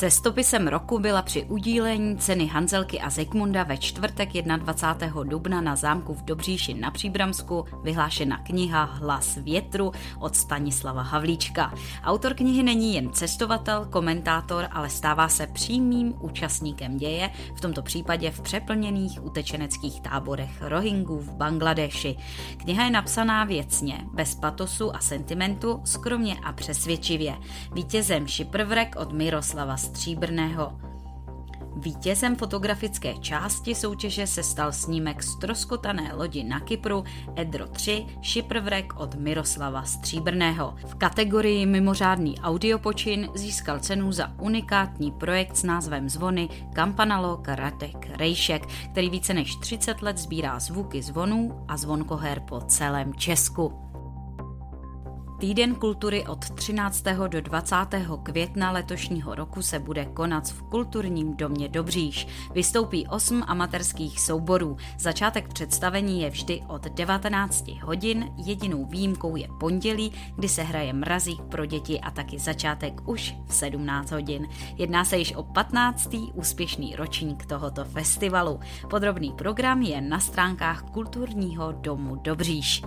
Cestopisem roku byla při udílení ceny Hanzelky a Zikmunda ve čtvrtek 21. dubna na zámku v Dobříši na Příbramsku vyhlášena kniha Hlas větru od Stanislava Havlíčka. Autor knihy není jen cestovatel, komentátor, ale stává se přímým účastníkem děje, v tomto případě v přeplněných utečeneckých táborech Rohingů v Bangladeši. Kniha je napsaná věcně, bez patosu a sentimentu, skromně a přesvědčivě. Vítězem Šiprvrek od Miroslava Stříbrného. Vítězem fotografické části soutěže se stal snímek stroskotané lodi na Kypru Edro 3 Šiprvrek od Miroslava Stříbrného. V kategorii mimořádný audiopočin získal cenu za unikátní projekt s názvem Zvony Kampanalo Karatek Rejšek, který více než 30 let sbírá zvuky zvonů a zvonkoher po celém Česku. Týden kultury od 13. do 20. května letošního roku se bude konat v kulturním domě Dobříš. Vystoupí osm amatérských souborů. Začátek představení je vždy od 19 hodin, jedinou výjimkou je pondělí, kdy se hraje mrazík pro děti a taky začátek už v 17 hodin. Jedná se již o 15. úspěšný ročník tohoto festivalu. Podrobný program je na stránkách kulturního domu Dobříš.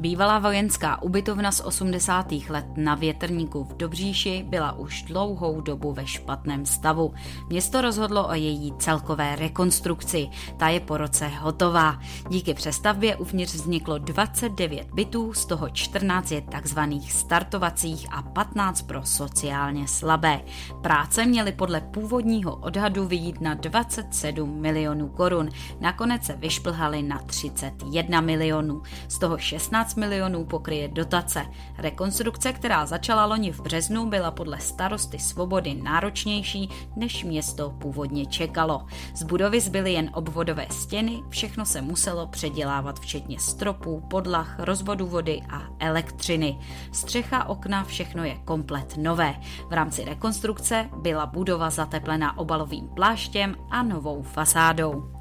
Bývalá vojenská ubytovna z 80. let na větrníku v Dobříši byla už dlouhou dobu ve špatném stavu. Město rozhodlo o její celkové rekonstrukci. Ta je po roce hotová. Díky přestavbě uvnitř vzniklo 29 bytů, z toho 14 je takzvaných startovacích a 15 pro sociálně slabé. Práce měly podle původního odhadu vyjít na 27 milionů korun. Nakonec se vyšplhaly na 31 milionů. Z toho 16 15 milionů pokryje dotace. Rekonstrukce, která začala loni v březnu, byla podle starosty Svobody náročnější, než město původně čekalo. Z budovy zbyly jen obvodové stěny, všechno se muselo předělávat včetně stropů, podlah, rozvodu vody a elektřiny. Střecha, okna, všechno je komplet nové. V rámci rekonstrukce byla budova zateplena obalovým pláštěm a novou fasádou.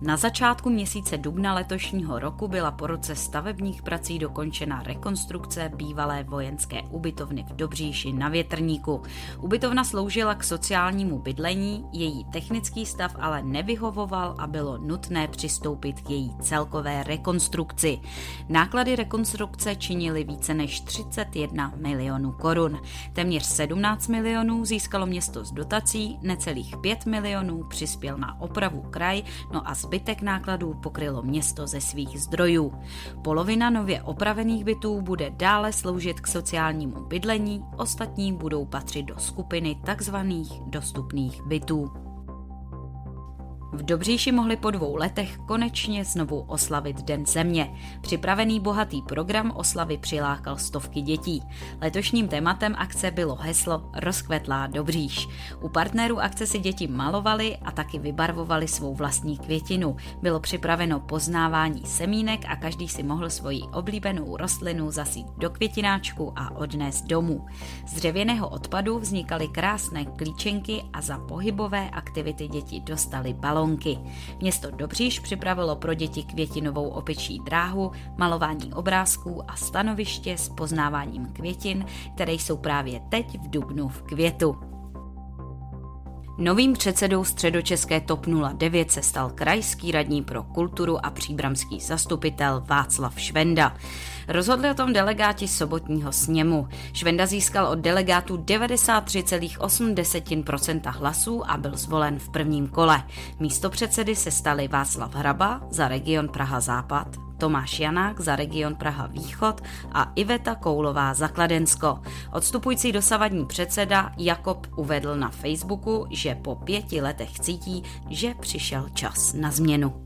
Na začátku měsíce dubna letošního roku byla po roce stavebních prací dokončena rekonstrukce bývalé vojenské ubytovny v Dobříši na Větrníku. Ubytovna sloužila k sociálnímu bydlení, její technický stav ale nevyhovoval a bylo nutné přistoupit k její celkové rekonstrukci. Náklady rekonstrukce činily více než 31 milionů korun. Téměř 17 milionů získalo město z dotací, necelých 5 milionů přispěl na opravu kraj, no a zbytek nákladů pokrylo město ze svých zdrojů. Polovina nově opravených bytů bude dále sloužit k sociálnímu bydlení, ostatní budou patřit do skupiny tzv. dostupných bytů. V Dobříši mohli po dvou letech konečně znovu oslavit Den země. Připravený bohatý program oslavy přilákal stovky dětí. Letošním tématem akce bylo heslo Rozkvetlá Dobříš. U partnerů akce si děti malovali a taky vybarvovali svou vlastní květinu. Bylo připraveno poznávání semínek a každý si mohl svoji oblíbenou rostlinu zasít do květináčku a odnést domů. Z dřevěného odpadu vznikaly krásné klíčenky a za pohybové aktivity děti dostali balon balonky. Město Dobříš připravilo pro děti květinovou opečí dráhu, malování obrázků a stanoviště s poznáváním květin, které jsou právě teď v Dubnu v květu. Novým předsedou středočeské TOP 09 se stal krajský radní pro kulturu a příbramský zastupitel Václav Švenda. Rozhodli o tom delegáti sobotního sněmu. Švenda získal od delegátů 93,8% hlasů a byl zvolen v prvním kole. Místo předsedy se stali Václav Hraba za region Praha Západ, Tomáš Janák za region Praha Východ a Iveta Koulová za Kladensko. Odstupující dosavadní předseda Jakob uvedl na Facebooku, že po pěti letech cítí, že přišel čas na změnu.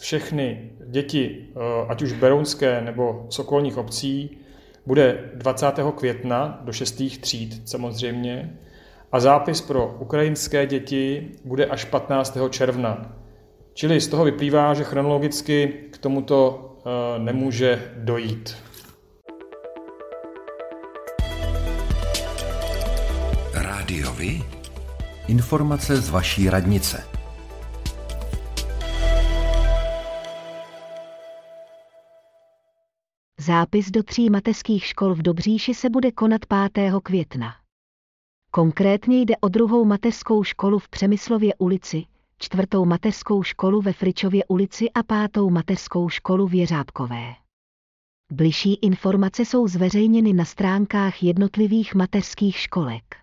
všechny děti, eh, ať už berounské nebo z okolních obcí, bude 20. května do 6. tříd samozřejmě a zápis pro ukrajinské děti bude až 15. června. Čili z toho vyplývá, že chronologicky k tomuto eh, nemůže dojít. Rádiovi? Informace z vaší radnice. Zápis do tří mateřských škol v Dobříši se bude konat 5. května. Konkrétně jde o druhou mateřskou školu v Přemyslově ulici, čtvrtou mateřskou školu ve Fričově ulici a pátou mateřskou školu v Jeřábkové. Bližší informace jsou zveřejněny na stránkách jednotlivých mateřských školek.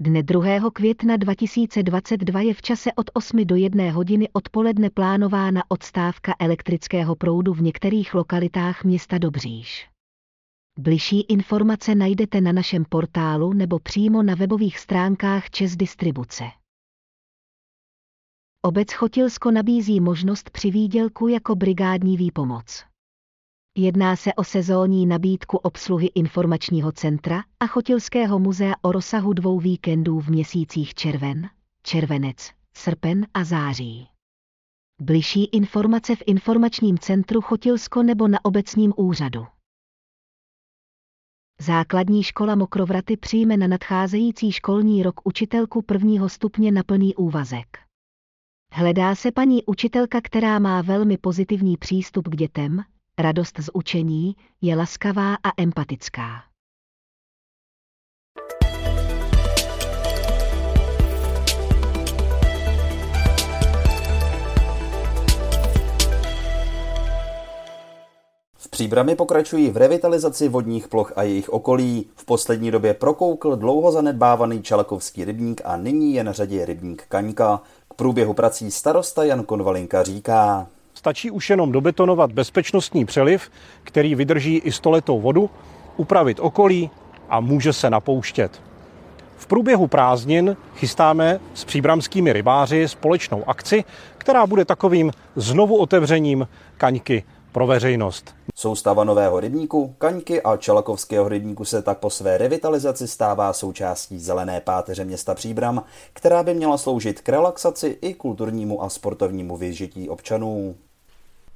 Dne 2. května 2022 je v čase od 8 do 1 hodiny odpoledne plánována odstávka elektrického proudu v některých lokalitách města Dobříš. Bližší informace najdete na našem portálu nebo přímo na webových stránkách Čes Distribuce. Obec Chotilsko nabízí možnost při výdělku jako brigádní výpomoc. Jedná se o sezónní nabídku obsluhy informačního centra a Chotilského muzea o rozsahu dvou víkendů v měsících červen, červenec, srpen a září. Bližší informace v informačním centru Chotilsko nebo na obecním úřadu. Základní škola Mokrovraty přijme na nadcházející školní rok učitelku prvního stupně na plný úvazek. Hledá se paní učitelka, která má velmi pozitivní přístup k dětem, radost z učení, je laskavá a empatická. V Příbrami pokračují v revitalizaci vodních ploch a jejich okolí. V poslední době prokoukl dlouho zanedbávaný Čalakovský rybník a nyní je na řadě rybník Kaňka. K průběhu prací starosta Jan Konvalinka říká. Stačí už jenom dobetonovat bezpečnostní přeliv, který vydrží i stoletou vodu, upravit okolí a může se napouštět. V průběhu prázdnin chystáme s příbramskými rybáři společnou akci, která bude takovým znovu otevřením kaňky pro veřejnost. Soustava nového rybníku, Kaňky a Čelakovského rybníku se tak po své revitalizaci stává součástí zelené páteře města Příbram, která by měla sloužit k relaxaci i kulturnímu a sportovnímu vyžití občanů.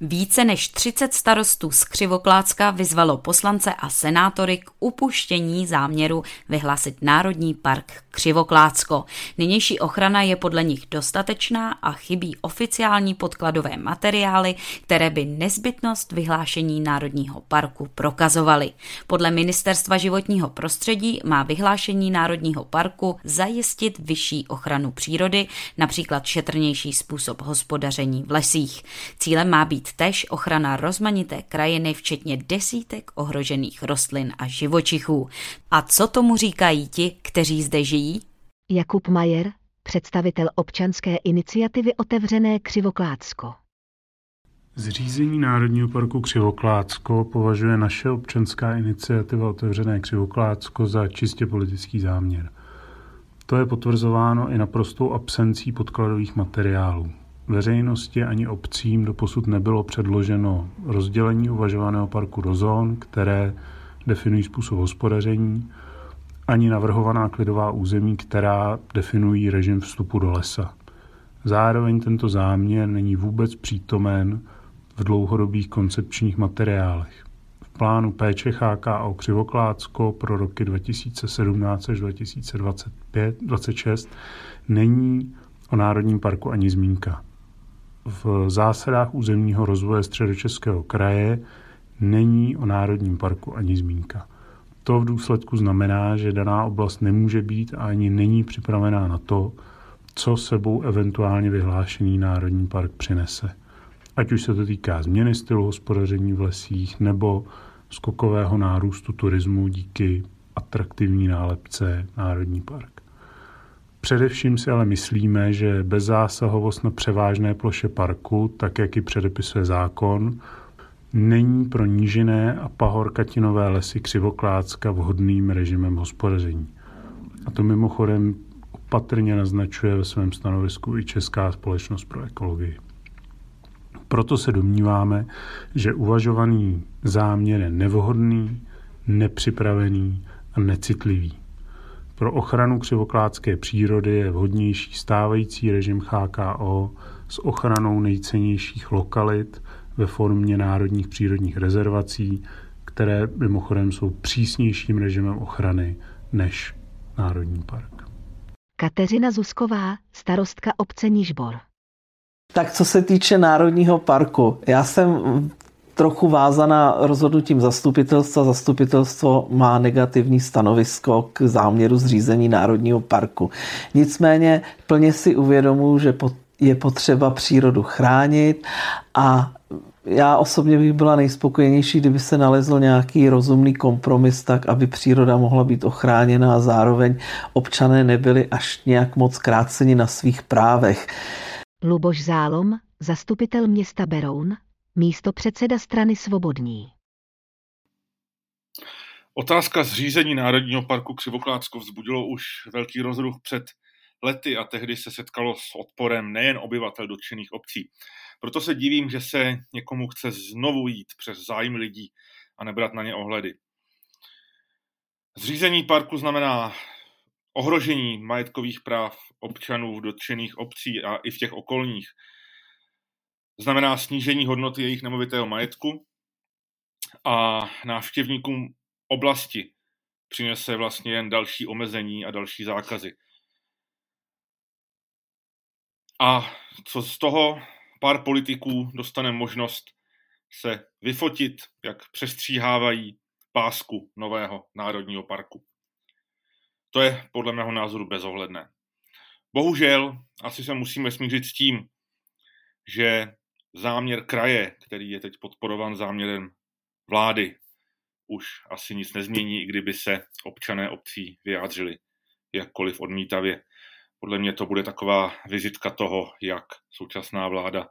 Více než 30 starostů z Křivoklácka vyzvalo poslance a senátory k upuštění záměru vyhlásit Národní park Křivoklácko. Nynější ochrana je podle nich dostatečná a chybí oficiální podkladové materiály, které by nezbytnost vyhlášení Národního parku prokazovaly. Podle Ministerstva životního prostředí má vyhlášení Národního parku zajistit vyšší ochranu přírody, například šetrnější způsob hospodaření v lesích. Cílem má být tež ochrana rozmanité krajiny, včetně desítek ohrožených rostlin a živočichů. A co tomu říkají ti, kteří zde žijí? Jakub Majer, představitel občanské iniciativy Otevřené Křivoklácko. Zřízení Národního parku Křivoklácko považuje naše občanská iniciativa Otevřené Křivoklácko za čistě politický záměr. To je potvrzováno i naprostou absencí podkladových materiálů. Veřejnosti ani obcím doposud nebylo předloženo rozdělení uvažovaného parku do zón, které definují způsob hospodaření, ani navrhovaná klidová území, která definují režim vstupu do lesa. Zároveň tento záměr není vůbec přítomen v dlouhodobých koncepčních materiálech. V plánu péče HKO Křivoklácko pro roky 2017 až 2026 není o Národním parku ani zmínka v zásadách územního rozvoje středočeského kraje není o Národním parku ani zmínka. To v důsledku znamená, že daná oblast nemůže být a ani není připravená na to, co sebou eventuálně vyhlášený Národní park přinese. Ať už se to týká změny stylu hospodaření v lesích nebo skokového nárůstu turismu díky atraktivní nálepce Národní park. Především si ale myslíme, že bezzásahovost na převážné ploše parku, tak jak ji předepisuje zákon, není pro nížiné a pahorkatinové lesy Křivoklácka vhodným režimem hospodaření. A to mimochodem opatrně naznačuje ve svém stanovisku i Česká společnost pro ekologii. Proto se domníváme, že uvažovaný záměr je nevhodný, nepřipravený a necitlivý. Pro ochranu křivoklátské přírody je vhodnější stávající režim HKO s ochranou nejcennějších lokalit ve formě národních přírodních rezervací, které mimochodem jsou přísnějším režimem ochrany než Národní park. Kateřina Zusková, starostka obce Nižbor. Tak co se týče Národního parku, já jsem trochu vázaná rozhodnutím zastupitelstva. Zastupitelstvo má negativní stanovisko k záměru zřízení Národního parku. Nicméně plně si uvědomuji, že je potřeba přírodu chránit a já osobně bych byla nejspokojenější, kdyby se nalezl nějaký rozumný kompromis tak, aby příroda mohla být ochráněna a zároveň občané nebyli až nějak moc kráceni na svých právech. Luboš Zálom, zastupitel města Beroun, místo předseda strany Svobodní. Otázka zřízení Národního parku Křivoklátsko vzbudilo už velký rozruch před lety a tehdy se setkalo s odporem nejen obyvatel dotčených obcí. Proto se divím, že se někomu chce znovu jít přes zájmy lidí a nebrat na ně ohledy. Zřízení parku znamená ohrožení majetkových práv občanů v dotčených obcí a i v těch okolních. Znamená snížení hodnoty jejich nemovitého majetku a návštěvníkům oblasti přinese vlastně jen další omezení a další zákazy. A co z toho pár politiků dostane možnost se vyfotit, jak přestříhávají pásku nového národního parku. To je podle mého názoru bezohledné. Bohužel asi se musíme smířit s tím, že záměr kraje, který je teď podporovan záměrem vlády, už asi nic nezmění, i kdyby se občané obcí vyjádřili jakkoliv odmítavě. Podle mě to bude taková vizitka toho, jak současná vláda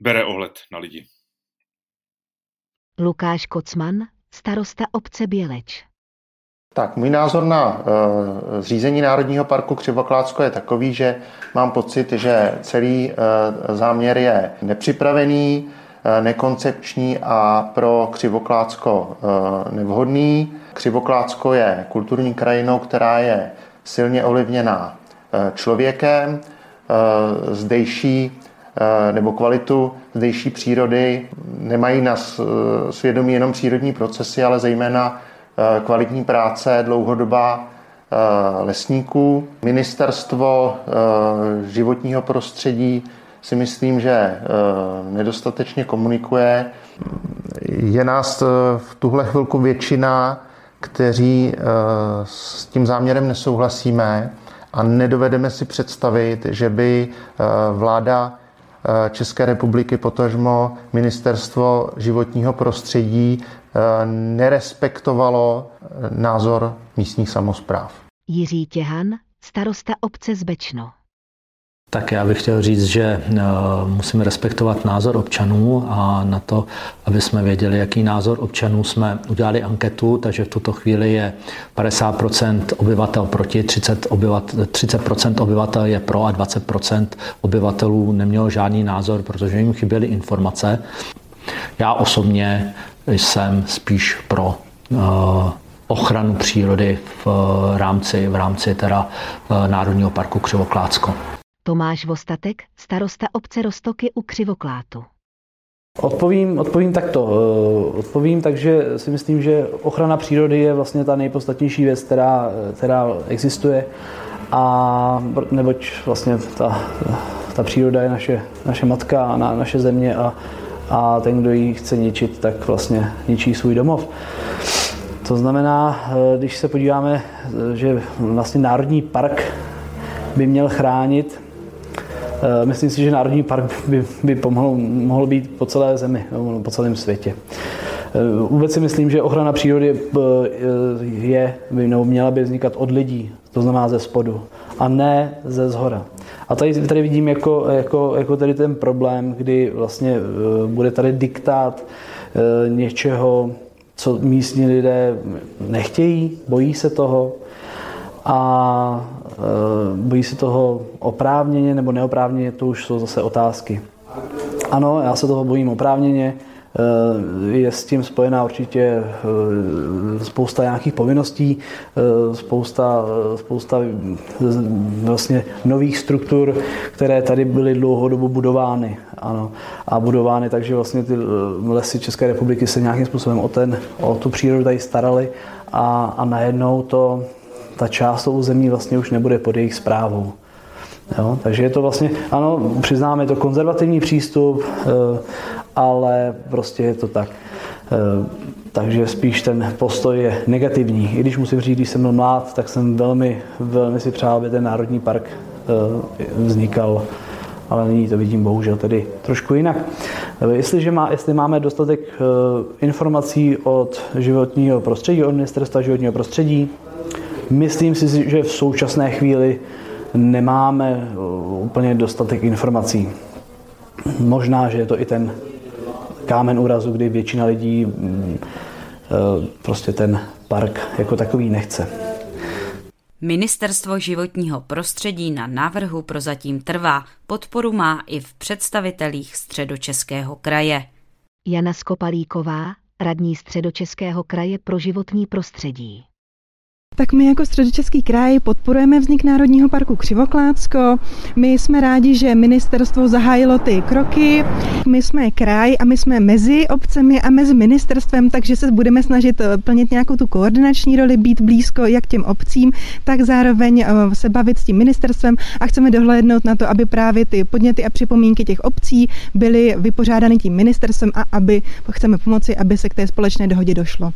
bere ohled na lidi. Lukáš Kocman, starosta obce Běleč. Tak, můj názor na uh, zřízení Národního parku Křivoklátsko je takový, že mám pocit, že celý uh, záměr je nepřipravený, uh, nekoncepční a pro Křivoklátsko uh, nevhodný. Křivoklátsko je kulturní krajinou, která je silně ovlivněná uh, člověkem. Uh, zdejší nebo kvalitu zdejší přírody nemají na svědomí jenom přírodní procesy, ale zejména kvalitní práce, dlouhodobá eh, lesníků. Ministerstvo eh, životního prostředí si myslím, že nedostatečně komunikuje. Je nás v tuhle chvilku většina, kteří s tím záměrem nesouhlasíme a nedovedeme si představit, že by vláda České republiky, potažmo ministerstvo životního prostředí Eh, nerespektovalo eh, názor místních samozpráv. Jiří Těhan, starosta obce Zbečno. Tak já bych chtěl říct, že eh, musíme respektovat názor občanů a na to, aby jsme věděli, jaký názor občanů jsme udělali anketu, takže v tuto chvíli je 50% obyvatel proti, 30%, obyvatel, 30% obyvatel je pro a 20% obyvatelů nemělo žádný názor, protože jim chyběly informace. Já osobně jsem spíš pro eh, ochranu přírody v eh, rámci, v rámci teda eh, Národního parku Křivoklácko. Tomáš Vostatek, starosta obce Rostoky u Křivoklátu. Odpovím, odpovím takto. Odpovím takže si myslím, že ochrana přírody je vlastně ta nejpodstatnější věc, která, která existuje. A neboť vlastně ta, ta příroda je naše, naše matka a na, naše země a a ten, kdo ji chce ničit, tak vlastně ničí svůj domov. To znamená, eh, když se podíváme, eh, že vlastně Národní park by měl chránit, eh, myslím si, že Národní park by, by pomohl, mohl být po celé zemi, po celém světě. Vůbec si myslím, že ochrana přírody je, nebo měla by vznikat od lidí, to znamená ze spodu, a ne ze zhora. A tady, tady vidím jako, jako, jako tady ten problém, kdy vlastně eh, bude tady diktát eh, něčeho, co místní lidé nechtějí, bojí se toho a eh, bojí se toho oprávněně nebo neoprávněně, to už jsou zase otázky. Ano, já se toho bojím oprávněně, je s tím spojená určitě spousta nějakých povinností, spousta, spousta vlastně nových struktur, které tady byly dlouhodobu budovány. Ano. A budovány takže vlastně ty lesy České republiky se nějakým způsobem o, ten, o tu přírodu tady starali a, a najednou to, ta část toho území vlastně už nebude pod jejich zprávou. Jo, takže je to vlastně, ano, přiznáme, je to konzervativní přístup, eh, ale prostě je to tak. Eh, takže spíš ten postoj je negativní. I když musím říct, když jsem byl mlád, tak jsem velmi, velmi si přál, aby ten národní park eh, vznikal, ale nyní to vidím bohužel tedy trošku jinak. Jestliže má, jestli máme dostatek informací od životního prostředí, od ministerstva životního prostředí, myslím si, že v současné chvíli nemáme úplně dostatek informací. Možná, že je to i ten kámen úrazu, kdy většina lidí mm, uh, prostě ten park jako takový nechce. Ministerstvo životního prostředí na návrhu prozatím trvá. Podporu má i v představitelích středočeského kraje. Jana Skopalíková, radní středočeského kraje pro životní prostředí tak my jako Středočeský kraj podporujeme vznik Národního parku Křivoklátsko. My jsme rádi, že ministerstvo zahájilo ty kroky. My jsme kraj a my jsme mezi obcemi a mezi ministerstvem, takže se budeme snažit eh, plnit nějakou tu koordinační roli, být blízko jak těm obcím, tak zároveň eh, se bavit s tím ministerstvem a chceme dohlédnout na to, aby právě ty podněty a připomínky těch obcí byly vypořádány tím ministerstvem a aby chceme pomoci, aby se k té společné dohodě došlo.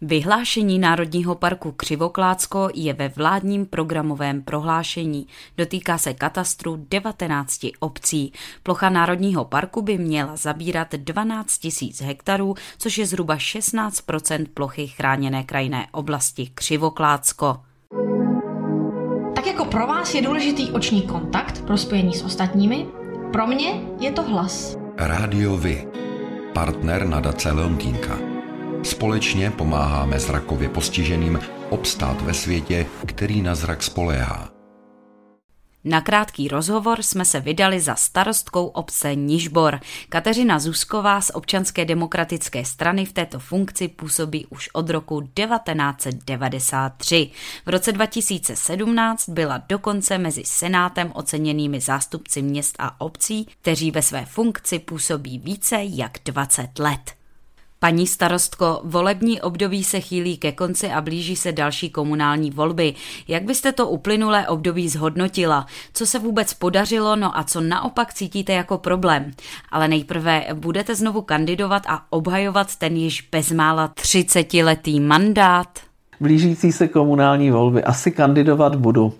Vyhlášení Národního parku Křivoklácko je ve vládním programovém prohlášení. Dotýká se katastru 19 obcí. Plocha Národního parku by měla zabírat 12 000 hektarů, což je zhruba 16% plochy chráněné krajinné oblasti Křivoklácko. Tak jako pro vás je důležitý oční kontakt pro spojení s ostatními, pro mě je to hlas. Rádio Vy, partner nadace Leontýnka. Společně pomáháme zrakově postiženým obstát ve světě, který na zrak spoléhá. Na krátký rozhovor jsme se vydali za starostkou obce Nižbor. Kateřina Zusková z občanské demokratické strany v této funkci působí už od roku 1993. V roce 2017 byla dokonce mezi senátem oceněnými zástupci měst a obcí, kteří ve své funkci působí více jak 20 let. Paní starostko, volební období se chýlí ke konci a blíží se další komunální volby. Jak byste to uplynulé období zhodnotila? Co se vůbec podařilo, no a co naopak cítíte jako problém? Ale nejprve budete znovu kandidovat a obhajovat ten již bezmála 30-letý mandát? Blížící se komunální volby asi kandidovat budu.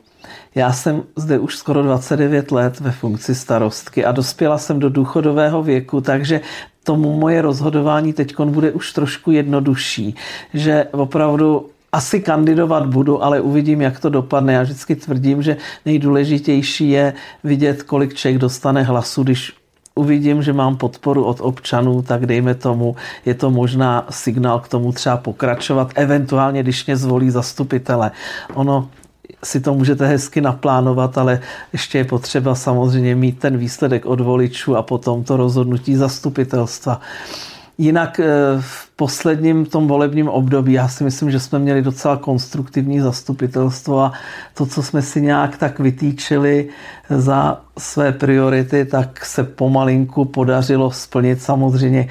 Já jsem zde už skoro 29 let ve funkci starostky a dospěla jsem do důchodového věku, takže tomu moje rozhodování teď bude už trošku jednodušší, že opravdu asi kandidovat budu, ale uvidím, jak to dopadne. Já vždycky tvrdím, že nejdůležitější je vidět, kolik člověk dostane hlasu, když uvidím, že mám podporu od občanů, tak dejme tomu, je to možná signál k tomu třeba pokračovat, eventuálně, když mě zvolí zastupitele. Ono si to můžete hezky naplánovat, ale ještě je potřeba samozřejmě mít ten výsledek od voličů a potom to rozhodnutí zastupitelstva. Jinak eh, v posledním tom volebním období já si myslím, že jsme měli docela konstruktivní zastupitelstvo a to, co jsme si nějak tak vytýčili za své priority, tak se pomalinku podařilo splnit. Samozřejmě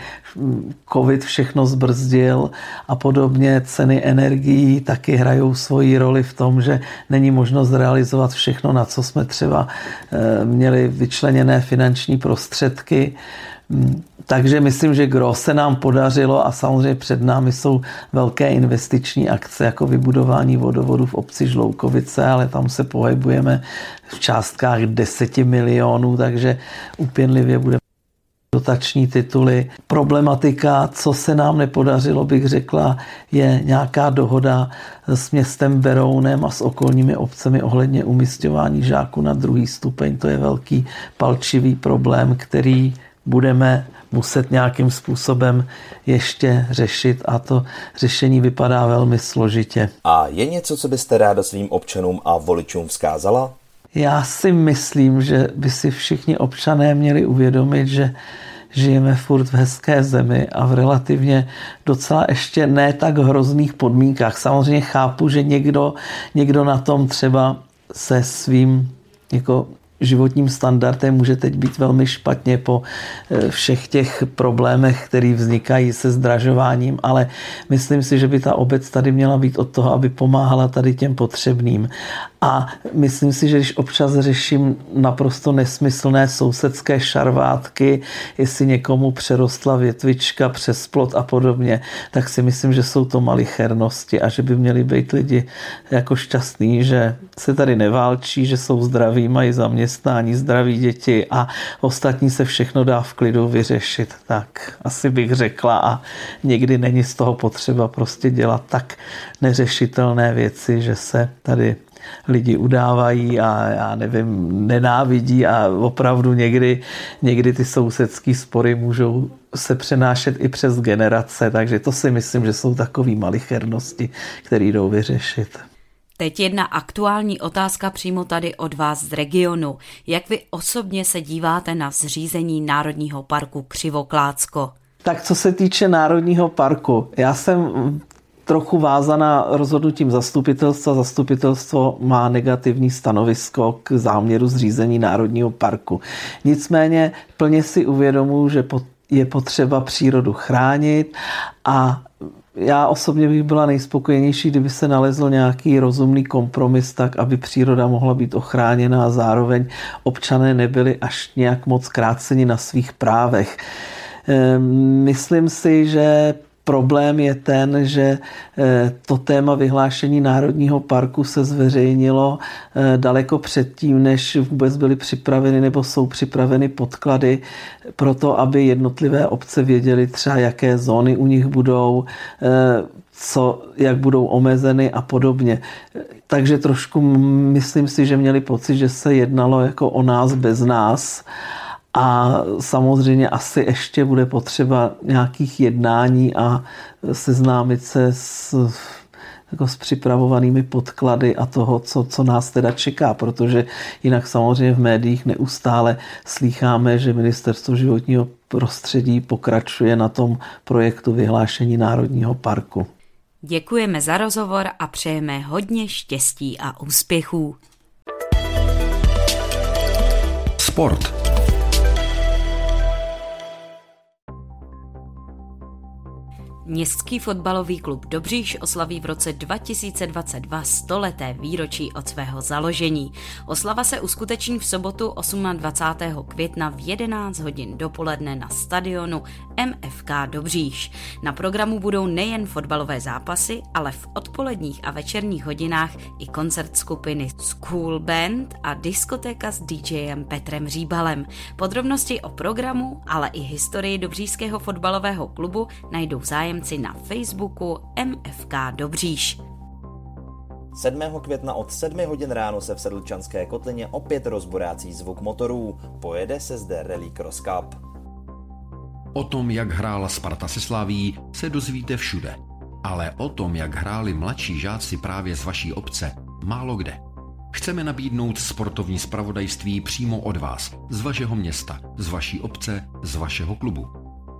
covid všechno zbrzdil a podobně ceny energií taky hrajou svoji roli v tom, že není možnost realizovat všechno, na co jsme třeba eh, měli vyčleněné finanční prostředky. Takže myslím, že gro se nám podařilo a samozřejmě před námi jsou velké investiční akce jako vybudování vodovodu v obci Žloukovice, ale tam se pohybujeme v částkách 10 milionů, takže upěnlivě bude dotační tituly. Problematika, co se nám nepodařilo, bych řekla, je nějaká dohoda s městem Berounem a s okolními obcemi ohledně umistování žáků na druhý stupeň. To je velký palčivý problém, který budeme muset nějakým způsobem ještě řešit a to řešení vypadá velmi složitě. A je něco, co byste ráda svým občanům a voličům vzkázala? Já si myslím, že by si všichni občané měli uvědomit, že žijeme furt v hezké zemi a v relativně docela ještě ne tak hrozných podmínkách. Samozřejmě chápu, že někdo, někdo na tom třeba se svým jako životním standardem může teď být velmi špatně po eh, všech těch problémech, které vznikají se zdražováním, ale myslím si, že by ta obec tady měla být od toho, aby pomáhala tady těm potřebným. A myslím si, že když občas řeším naprosto nesmyslné sousedské šarvátky, jestli někomu přerostla větvička přes plot a podobně, tak si myslím, že jsou to malichernosti a že by měli být lidi jako šťastní, že se tady neválčí, že jsou zdraví, mají zaměstnání, zdraví děti a ostatní se všechno dá v klidu vyřešit. Tak asi bych řekla a někdy není z toho potřeba prostě dělat tak neřešitelné věci, že se tady lidi udávají a já nevím, nenávidí a opravdu někdy, někdy ty sousedské spory můžou se přenášet i přes generace, takže to si myslím, že jsou takové malichernosti, které jdou vyřešit. Teď jedna aktuální otázka přímo tady od vás z regionu. Jak vy osobně se díváte na zřízení Národního parku Křivoklácko? Tak co se týče Národního parku, já jsem trochu vázaná rozhodnutím zastupitelstva. Zastupitelstvo má negativní stanovisko k záměru zřízení Národního parku. Nicméně plně si uvědomuji, že je potřeba přírodu chránit a já osobně bych byla nejspokojenější, kdyby se nalezl nějaký rozumný kompromis tak, aby příroda mohla být ochráněna a zároveň občané nebyli až nějak moc kráceni na svých právech. Ehm, myslím si, že Problém je ten, že eh, to téma vyhlášení Národního parku se zveřejnilo eh, daleko předtím, než vůbec byly připraveny nebo jsou připraveny podklady pro to, aby jednotlivé obce věděly třeba, jaké zóny u nich budou, eh, co, jak budou omezeny a podobně. Takže trošku myslím si, že měli pocit, že se jednalo jako o nás bez nás a samozřejmě asi ještě bude potřeba nějakých jednání a seznámit se s, jako s připravovanými podklady a toho, co, co nás teda čeká, protože jinak samozřejmě v médiích neustále slýcháme, že Ministerstvo životního prostředí pokračuje na tom projektu vyhlášení Národního parku. Děkujeme za rozhovor a přejeme hodně štěstí a úspěchů. Sport. Městský fotbalový klub Dobříš oslaví v roce 2022 stoleté výročí od svého založení. Oslava se uskuteční v sobotu 28. května v 11 hodin dopoledne na stadionu MFK Dobříš. Na programu budou nejen fotbalové zápasy, ale v odpoledních a večerních hodinách i koncert skupiny School Band a diskotéka s DJem Petrem Říbalem. Podrobnosti o programu, ale i historii Dobřížského fotbalového klubu najdou zájem zájemci na Facebooku MFK Dobříš. 7. května od 7 hodin ráno se v Sedlčanské kotlině opět rozborácí zvuk motorů. Pojede se zde Rally Cross Cup. O tom, jak hrála Sparta se Slaví, se dozvíte všude. Ale o tom, jak hráli mladší žáci právě z vaší obce, málo kde. Chceme nabídnout sportovní spravodajství přímo od vás, z vašeho města, z vaší obce, z vašeho klubu.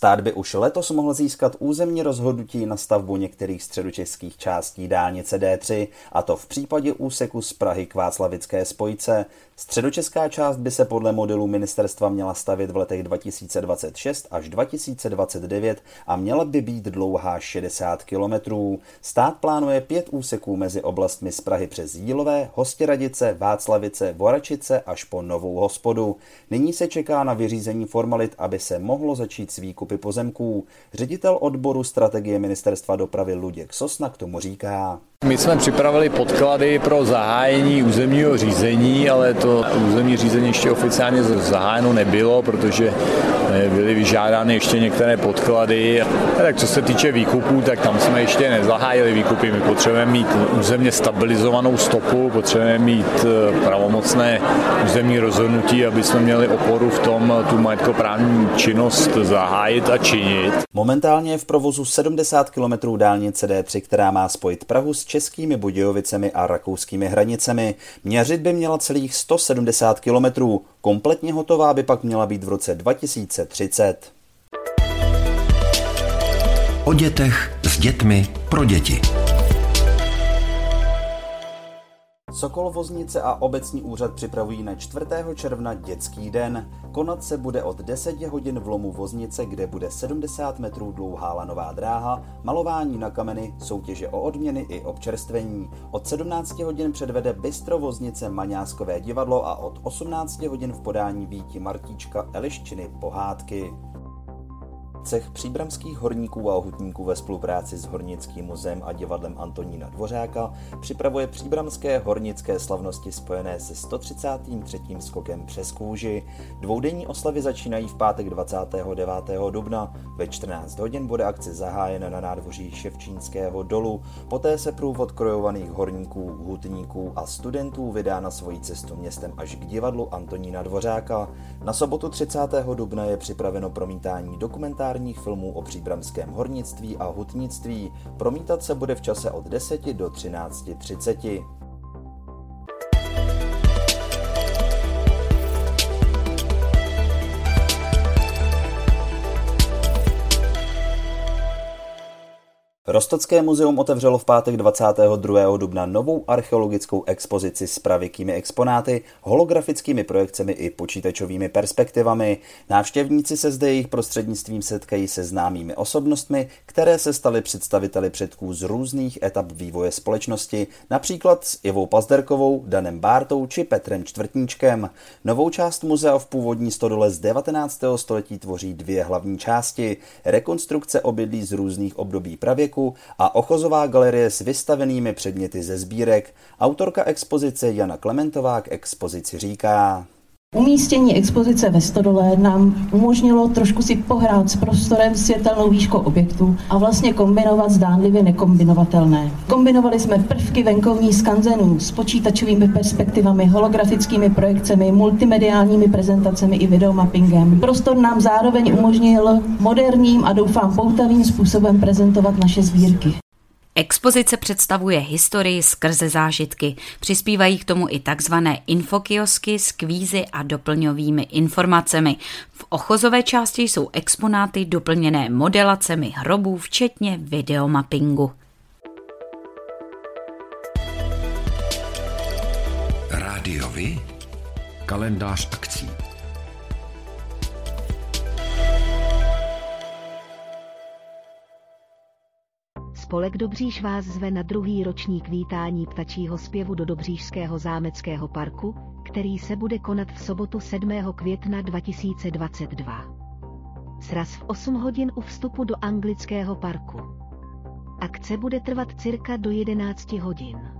Stát by už letos mohl získat územní rozhodnutí na stavbu některých středočeských částí dálnice D3, a to v případě úseku z Prahy k Václavické spojce. Středočeská část by se podle modelu ministerstva měla stavit v letech 2026 až 2029 a měla by být dlouhá 60 kilometrů. Stát plánuje pět úseků mezi oblastmi z Prahy přes Jílové, Hostěradice, Václavice, Voračice až po Novou hospodu. Nyní se čeká na vyřízení formalit, aby se mohlo začít s výkupy pozemků. Ředitel odboru strategie ministerstva dopravy Luděk Sosna k tomu říká. My jsme připravili podklady pro zahájení územního řízení, ale to územní řízení ještě oficiálně zahájeno nebylo, protože byly vyžádány ještě některé podklady. A tak co se týče výkupů, tak tam jsme ještě nezahájili výkupy. My potřebujeme mít územně stabilizovanou stopu, potřebujeme mít eh, pravomocné územní rozhodnutí, aby jsme měli oporu v tom tu majetkoprávní činnost zahájit a činit. Momentálně je v provozu 70 km dálnice D3, která má spojit Prahu s českými Budějovicemi a rakouskými hranicemi. Měřit by měla celých 170 km. Kompletně hotová by pak měla být v roce 2030. O dětech s dětmi pro děti. Sokol Voznice a obecní úřad připravují na 4. června dětský den. Konat se bude od 10 hodin v lomu Voznice, kde bude 70 metrů dlouhá lanová dráha, malování na kameny, soutěže o odměny i občerstvení. Od 17 hodin předvede Bystro Voznice Maňáskové divadlo a od 18 hodin v podání Víti Martíčka Eliščiny pohádky. Cech příbramských horníků a hutníků ve spolupráci s Hornickým muzeem a divadlem Antonína Dvořáka připravuje příbramské hornické slavnosti spojené se 133. skokem přes kůži. Dvoudenní oslavy začínají v pátek 29. dubna. Ve 14 hodin bude akce zahájena na nádvoří Ševčínského dolu. Poté se průvod krojovaných horníků, hutníků a studentů vydá na svoji cestu městem až k divadlu Antonína Dvořáka. Na sobotu 30. dubna je připraveno promítání dokumentární dokumentárních filmů o příbramském hornictví a hutnictví. Promítat se bude v čase od 10 do 13.30. Rostocké muzeum otevřelo v pátek 22. dubna novou archeologickou expozici s pravěkými exponáty, holografickými projekcemi i počítačovými perspektivami. Návštěvníci se zde jejich prostřednictvím setkají se známými osobnostmi, které se staly představiteli předků z různých etap vývoje společnosti, například s Ivou Pazderkovou, Danem Bártou či Petrem Čtvrtníčkem. Novou část muzea v původní stodole z 19. století tvoří dvě hlavní části. Rekonstrukce obydlí z různých období pravěku a ochozová galerie s vystavenými předměty ze sbírek. Autorka expozice Jana Klementová k expozici říká. Umístění expozice ve Stodole nám umožnilo trošku si pohrát s prostorem světelnou výškou objektu a vlastně kombinovat zdánlivě nekombinovatelné. Kombinovali jsme prvky venkovní skanzenů s počítačovými perspektivami, holografickými projekcemi, multimediálními prezentacemi i videomappingem. Prostor nám zároveň umožnil moderním a doufám poutavým způsobem prezentovat naše sbírky. Expozice představuje historii skrze zážitky. Přispívají k tomu i takzvané infokiosky s kvízy a doplňovými informacemi. V ochozové části jsou exponáty doplněné modelacemi hrobů, včetně videomappingu. Rádiovi? Kalendář akcí. Spolek Dobříž vás zve na druhý ročník vítání ptačího zpěvu do Dobřížského zámeckého parku, který se bude konat v sobotu 7. května 2022. Sraz v 8 hodin u vstupu do anglického parku. Akce bude trvat cirka do 11 hodin.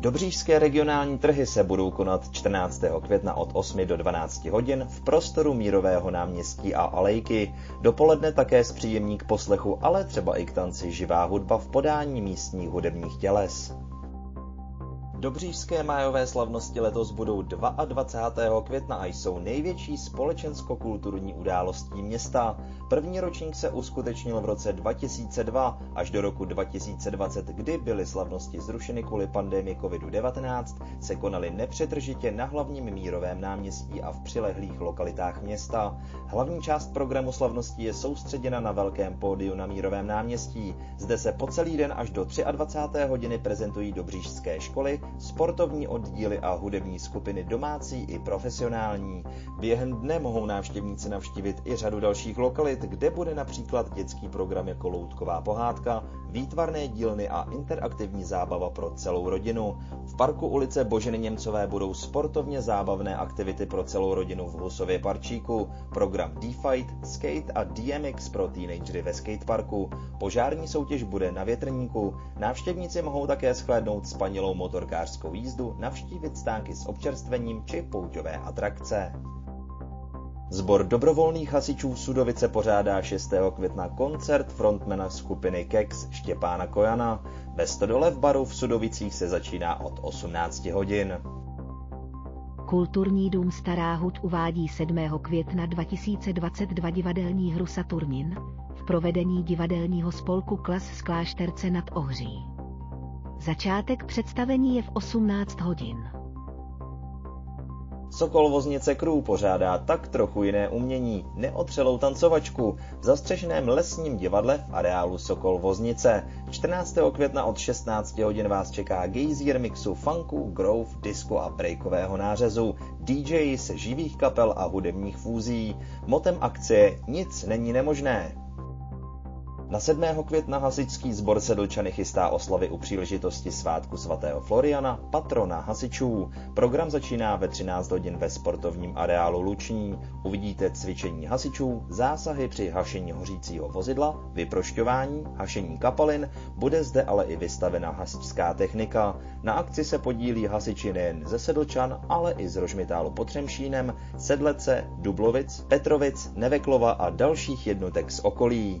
Dobřížské regionální trhy se budou konat 14. května od 8 do 12 hodin v prostoru Mírového náměstí a Alejky. Dopoledne také zpříjemní k poslechu, ale třeba i k tanci živá hudba v podání místních hudebních těles. Dobřížské májové slavnosti letos budou 22. května a jsou největší společensko-kulturní událostí města. První ročník se uskutečnil v roce 2002 až do roku 2020, kdy byly slavnosti zrušeny kvůli pandemii COVID-19, se konaly nepřetržitě na hlavním mírovém náměstí a v přilehlých lokalitách města. Hlavní část programu slavností je soustředěna na velkém pódiu na mírovém náměstí. Zde se po celý den až do 23. hodiny prezentují dobřížské školy, sportovní oddíly a hudební skupiny domácí i profesionální. Během dne mohou návštěvníci navštívit i řadu dalších lokalit, kde bude například dětský program jako Loutková pohádka výtvarné dílny a interaktivní zábava pro celou rodinu. V parku ulice Boženy Němcové budou sportovně zábavné aktivity pro celou rodinu v Husově parčíku, program D-Fight, Skate a DMX pro teenagery ve skateparku. Požární soutěž bude na větrníku. Návštěvníci mohou také shlédnout spanilou motorkářskou jízdu, navštívit stánky s občerstvením či pouťové atrakce. Zbor dobrovolných hasičů Sudovice pořádá 6. května koncert frontmana skupiny Kex Štěpána Kojana. Ve Stodole v baru v Sudovicích se začíná od 18 hodin. Kulturní dům Stará hud uvádí 7. května 2022 divadelní hru Saturnin v provedení divadelního spolku Klas z Klášterce nad Ohří. Začátek představení je v 18 hodin. Sokol Voznice Crew pořádá tak trochu jiné umění, neotřelou tancovačku v zastřešeném lesním divadle v areálu Sokol Voznice. 14. května od 16 hodin vás čeká gejzír mixu funku, groove, disco a breakového nářezu, DJ se živých kapel a hudebních fúzí. Motem akce Nic není nemožné. Na 7. května hasičský sbor Sedlčany chystá oslavy u příležitosti svátku svatého Floriana, patrona hasičů. Program začíná ve 13 hodin ve sportovním areálu Luční. Uvidíte cvičení hasičů, zásahy při hašení hořícího vozidla, vyprošťování, hašení kapalin, bude zde ale i vystavena hasičská technika. Na akci se podílí hasiči nejen ze Sedlčan, ale i z Rožmitálu pod Třemšínem, Sedlece, Dublovic, Petrovic, Neveklova a dalších jednotek z okolí.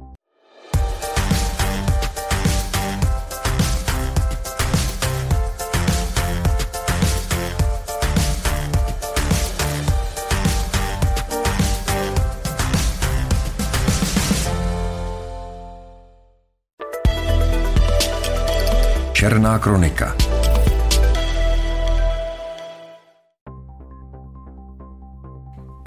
Černá kronika.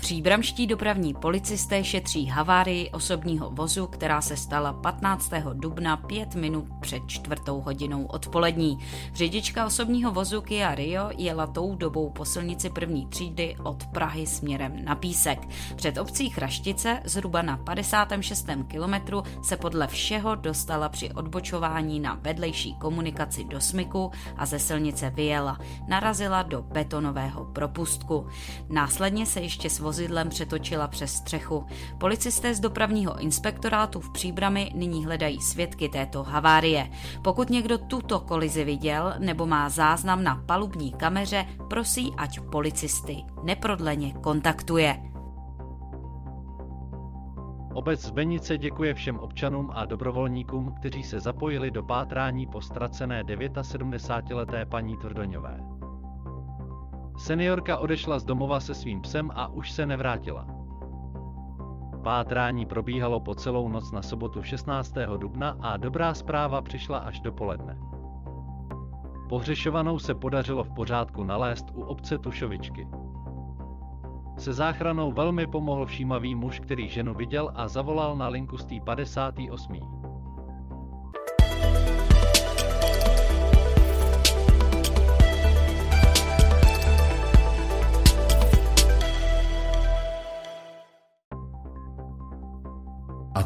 Příbramští dopravní policisté šetří havárii osobního vozu, která se stala 15. dubna 5 minut před čtvrtou hodinou odpolední. Řidička osobního vozu Kia Rio jela tou dobou po silnici první třídy od Prahy směrem na Písek. Před obcí Chraštice, zhruba na 56. kilometru, se podle všeho dostala při odbočování na vedlejší komunikaci do Smyku a ze silnice vyjela. Narazila do betonového propustku. Následně se ještě s vozidlem přetočila přes střechu. Policisté z dopravního inspektorátu v Příbrami nyní hledají svědky této havárie. Pokud někdo tuto kolizi viděl nebo má záznam na palubní kameře, prosí, ať policisty neprodleně kontaktuje. Obec Zbenice děkuje všem občanům a dobrovolníkům, kteří se zapojili do pátrání po ztracené 79-leté paní Tvrdoňové. Seniorka odešla z domova se svým psem a už se nevrátila. Pátrání probíhalo po celou noc na sobotu 16. dubna a dobrá zpráva přišla až do poledne. Pohřešovanou se podařilo v pořádku nalézt u obce Tušovičky. Se záchranou velmi pomohl všímavý muž, který ženu viděl a zavolal na linku z 58.